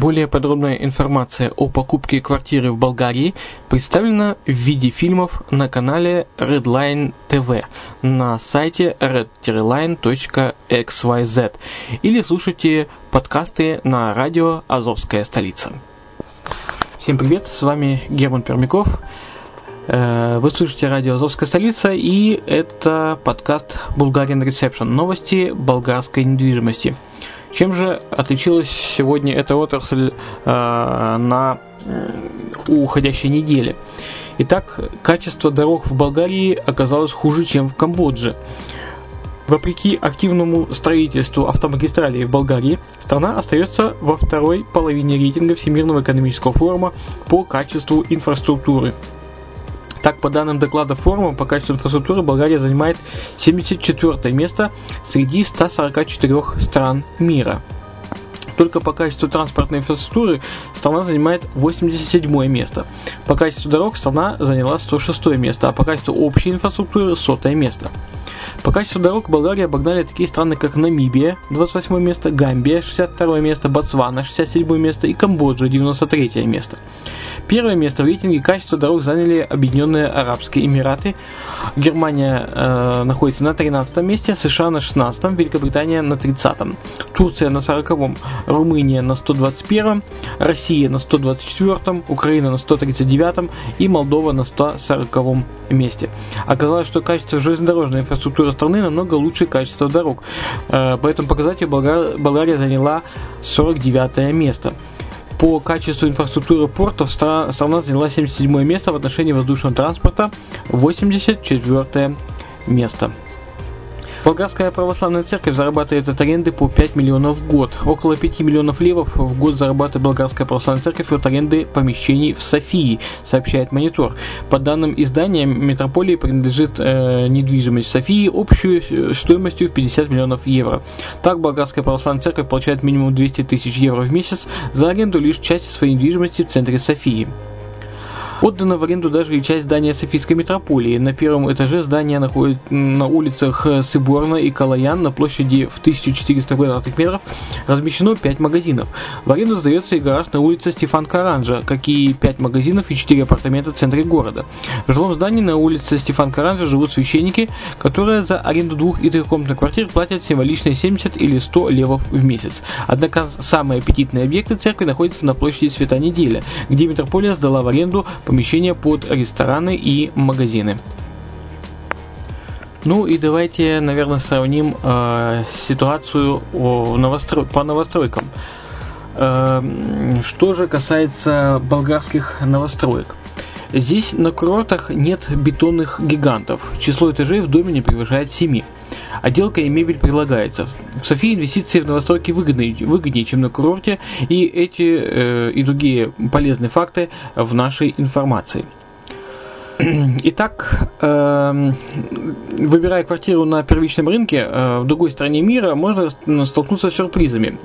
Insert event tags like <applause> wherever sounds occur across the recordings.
Более подробная информация о покупке квартиры в Болгарии представлена в виде фильмов на канале Redline TV на сайте redline.xyz или слушайте подкасты на радио «Азовская столица». Всем привет, с вами Герман Пермяков. Э, вы слышите радио «Азовская столица» и это подкаст «Bulgarian Reception» – новости болгарской недвижимости – чем же отличилась сегодня эта отрасль э, на уходящей неделе? Итак, качество дорог в Болгарии оказалось хуже, чем в Камбодже. Вопреки активному строительству автомагистралей в Болгарии, страна остается во второй половине рейтинга Всемирного экономического форума по качеству инфраструктуры – так, по данным доклада форума по качеству инфраструктуры, Болгария занимает 74 место среди 144 стран мира. Только по качеству транспортной инфраструктуры страна занимает 87 место. По качеству дорог страна заняла 106 место, а по качеству общей инфраструктуры 100 место. По качеству дорог Болгария обогнали такие страны, как Намибия, 28 место, Гамбия, 62 место, Ботсвана, 67 место и Камбоджа, 93 место. Первое место в рейтинге качества дорог заняли Объединенные Арабские Эмираты. Германия э, находится на 13 месте, США на 16, Великобритания на 30. Турция на 40, Румыния на 121, Россия на 124, Украина на 139 и Молдова на 140 месте. Оказалось, что качество железнодорожной инфраструктуры страны намного лучше качества дорог. Э, по этому показателю Болгария заняла 49 место. По качеству инфраструктуры портов страна заняла 77 место в отношении воздушного транспорта, 84 место. Болгарская православная церковь зарабатывает от аренды по 5 миллионов в год. Около 5 миллионов левов в год зарабатывает Болгарская православная церковь от аренды помещений в Софии, сообщает Монитор. По данным издания, метрополии принадлежит э, недвижимость Софии общую э, стоимостью в 50 миллионов евро. Так, Болгарская православная церковь получает минимум 200 тысяч евро в месяц за аренду лишь части своей недвижимости в центре Софии. Отдана в аренду даже и часть здания Софийской метрополии. На первом этаже здание находится на улицах Сыборна и Калаян на площади в 1400 квадратных метров размещено 5 магазинов. В аренду сдается и гараж на улице Стефан Каранжа, как и 5 магазинов и 4 апартамента в центре города. В жилом здании на улице Стефан Каранжа живут священники, которые за аренду двух и трехкомнатных квартир платят символичные 70 или 100 левов в месяц. Однако самые аппетитные объекты церкви находятся на площади Свята Неделя, где метрополия сдала в аренду помещения под рестораны и магазины. Ну и давайте, наверное, сравним э, ситуацию о новостро... по новостройкам. Э, что же касается болгарских новостроек. Здесь на курортах нет бетонных гигантов. Число этажей в доме не превышает 7. Отделка и мебель прилагается. В Софии инвестиции в новостройки выгоднее, выгоднее чем на курорте, и эти э, и другие полезные факты в нашей информации. <clears throat> Итак, э, выбирая квартиру на первичном рынке э, в другой стране мира, можно столкнуться с сюрпризами.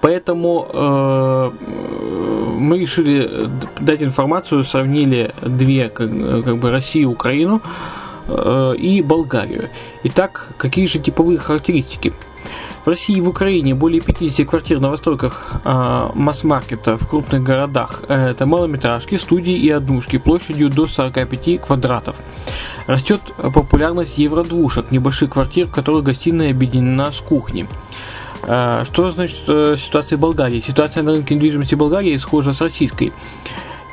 Поэтому э, мы решили дать информацию, сравнили две, как, как бы Россию и Украину э, и Болгарию. Итак, какие же типовые характеристики? В России и в Украине более 50 квартир в новостройках э, масс-маркета в крупных городах. Это малометражки, студии и однушки площадью до 45 квадратов. Растет популярность евродвушек, небольших квартир, в которых гостиная объединена с кухней. А, что значит э, ситуация в Болгарии? Ситуация на рынке недвижимости Болгарии схожа с российской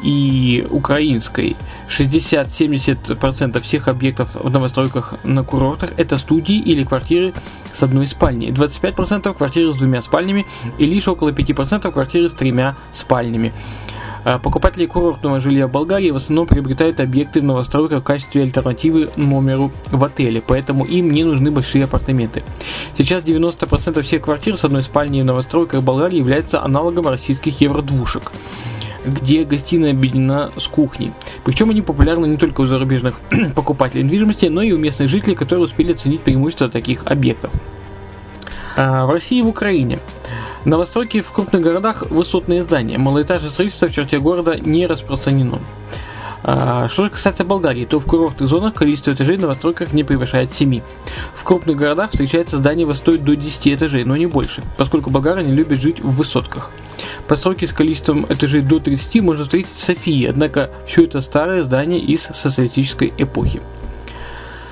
и украинской. 60-70% всех объектов в новостройках на курортах это студии или квартиры с одной спальней. 25% квартиры с двумя спальнями и лишь около 5% квартиры с тремя спальнями. А покупатели курортного жилья в Болгарии в основном приобретают объекты в новостройках в качестве альтернативы номеру в отеле, поэтому им не нужны большие апартаменты. Сейчас 90% всех квартир с одной спальней в новостройках в Болгарии являются аналогом российских евродвушек где гостиная объединена с кухней. Причем они популярны не только у зарубежных <clears throat> покупателей недвижимости, но и у местных жителей, которые успели оценить преимущества таких объектов. А в России и в Украине Новостройки в крупных городах высотные здания. Малоэтажное строительство в черте города не распространено. А, что же касается Болгарии, то в курортных зонах количество этажей в новостройках не превышает 7. В крупных городах встречается здание высотой до 10 этажей, но не больше, поскольку болгары не любят жить в высотках. Постройки с количеством этажей до 30 можно встретить в Софии, однако все это старое здание из социалистической эпохи.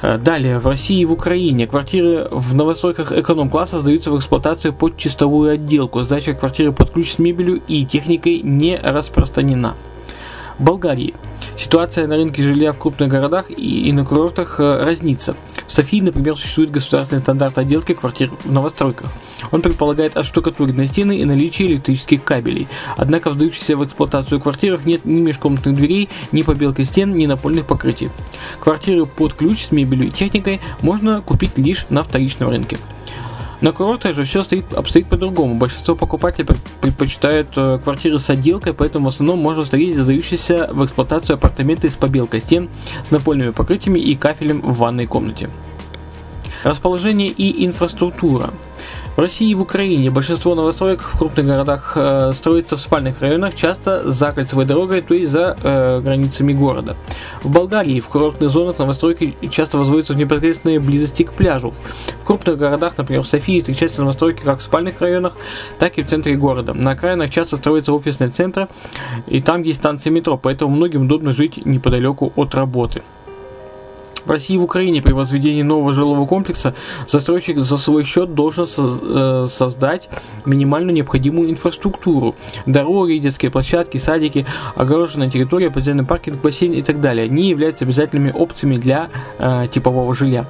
Э, далее, в России и в Украине квартиры в новостройках эконом-класса сдаются в эксплуатацию под чистовую отделку. Сдача квартиры под ключ с мебелью и техникой не распространена. В Болгарии ситуация на рынке жилья в крупных городах и на курортах э, разнится. В Софии, например, существует государственный стандарт отделки квартир в новостройках. Он предполагает отштукатуренные стены и наличие электрических кабелей. Однако в сдающихся в эксплуатацию квартирах нет ни межкомнатных дверей, ни побелки стен, ни напольных покрытий. Квартиры под ключ с мебелью и техникой можно купить лишь на вторичном рынке. На курортах же все стоит, обстоит по-другому. Большинство покупателей предпочитают э, квартиры с отделкой, поэтому в основном можно встретить сдающиеся в эксплуатацию апартаменты с побелкой стен, с напольными покрытиями и кафелем в ванной комнате. Расположение и инфраструктура. В России и в Украине большинство новостроек в крупных городах э, строится в спальных районах, часто за кольцевой дорогой, то есть за э, границами города. В Болгарии в курортных зонах новостройки часто возводятся в непосредственной близости к пляжу. В крупных городах, например, в Софии, встречаются новостройки как в спальных районах, так и в центре города. На окраинах часто строятся офисные центры, и там есть станции метро, поэтому многим удобно жить неподалеку от работы. В России и в Украине при возведении нового жилого комплекса застройщик за свой счет должен э, создать минимальную необходимую инфраструктуру. Дороги, детские площадки, садики, огороженная территория, подземный паркинг, бассейн и так далее. Они являются обязательными опциями для э, типового жилья.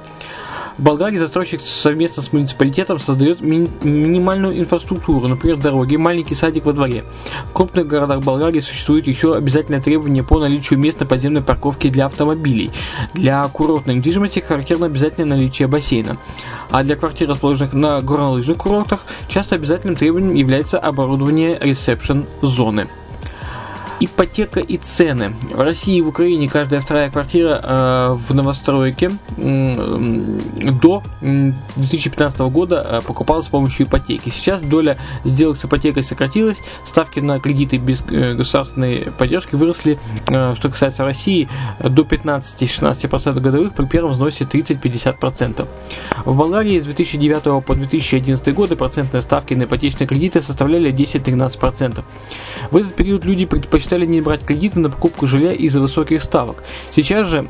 Болгарии застройщик совместно с муниципалитетом создает ми- минимальную инфраструктуру, например, дороги, маленький садик во дворе. В крупных городах Болгарии существует еще обязательное требование по наличию мест на подземной парковке для автомобилей. Для курортной недвижимости характерно обязательное наличие бассейна. А для квартир, расположенных на горнолыжных курортах, часто обязательным требованием является оборудование ресепшн-зоны. Ипотека и цены. В России и в Украине каждая вторая квартира э, в новостройке до 2015 года э, покупалась с помощью ипотеки. Сейчас доля сделок с ипотекой сократилась, ставки на кредиты без э, государственной поддержки выросли, что касается России, до 15-16% годовых, при первом взносе 30-50%. В Болгарии с 2009 по 2011 годы процентные ставки на ипотечные кредиты составляли 10-13%. В этот период люди предпочитали не брать кредиты на покупку жилья из-за высоких ставок. Сейчас же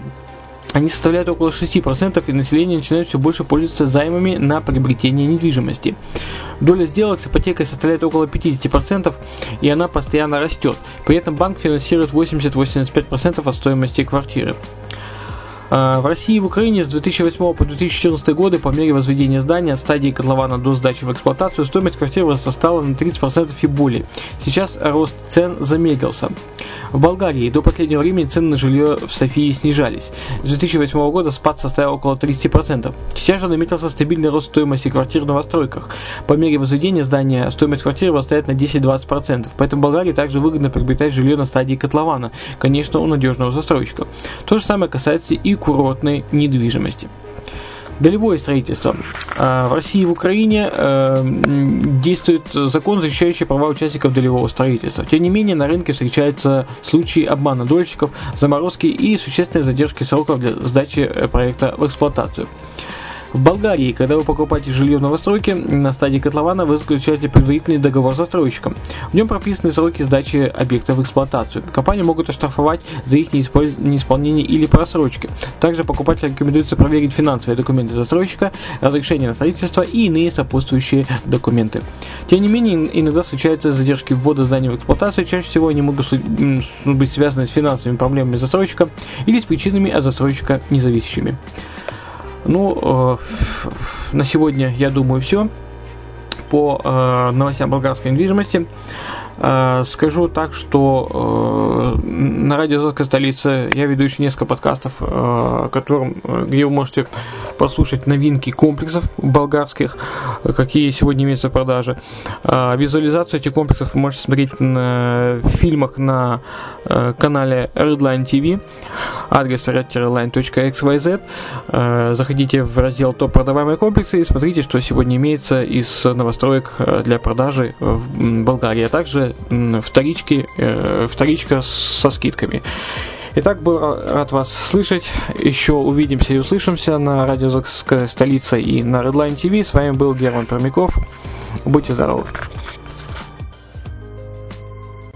они составляют около 6%, и население начинает все больше пользоваться займами на приобретение недвижимости. Доля сделок с ипотекой составляет около 50%, и она постоянно растет. При этом банк финансирует 80-85% от стоимости квартиры. А, в России и в Украине с 2008 по 2014 годы по мере возведения здания от стадии котлована до сдачи в эксплуатацию стоимость квартиры возрастала на 30% и более. Сейчас рост цен замедлился. В Болгарии до последнего времени цены на жилье в Софии снижались. С 2008 года спад составил около 30%. Сейчас же наметился стабильный рост стоимости квартир в новостройках. По мере возведения здания стоимость квартиры вырастает на 10-20%. Поэтому Болгарии также выгодно приобретать жилье на стадии котлована, конечно, у надежного застройщика. То же самое касается и курортной недвижимости. Долевое строительство. А, в России и в Украине э, действует закон, защищающий права участников долевого строительства. Тем не менее, на рынке встречаются случаи обмана дольщиков, заморозки и существенной задержки сроков для сдачи э, проекта в эксплуатацию. В Болгарии, когда вы покупаете жилье в новостройке, на стадии котлована вы заключаете предварительный договор с застройщиком. В нем прописаны сроки сдачи объекта в эксплуатацию. Компании могут оштрафовать за их неисполнение или просрочки. Также покупателю рекомендуется проверить финансовые документы застройщика, разрешение на строительство и иные сопутствующие документы. Тем не менее, иногда случаются задержки ввода здания в эксплуатацию. Чаще всего они могут быть связаны с финансовыми проблемами застройщика или с причинами от застройщика независящими. Ну, э, на сегодня, я думаю, все по э, новостям болгарской недвижимости. Э, скажу так, что э, на радио Азовская столица я веду еще несколько подкастов, э, которым, где вы можете послушать новинки комплексов болгарских, какие сегодня имеются в продаже. Визуализацию этих комплексов вы можете смотреть на фильмах на канале Redline TV, адрес redline.xyz. Заходите в раздел топ продаваемые комплексы и смотрите, что сегодня имеется из новостроек для продажи в Болгарии, а также вторички, э, вторичка со скидками. Итак, был рад вас слышать. Еще увидимся и услышимся на радио столица и на Redline TV. С вами был Герман Пермяков. Будьте здоровы.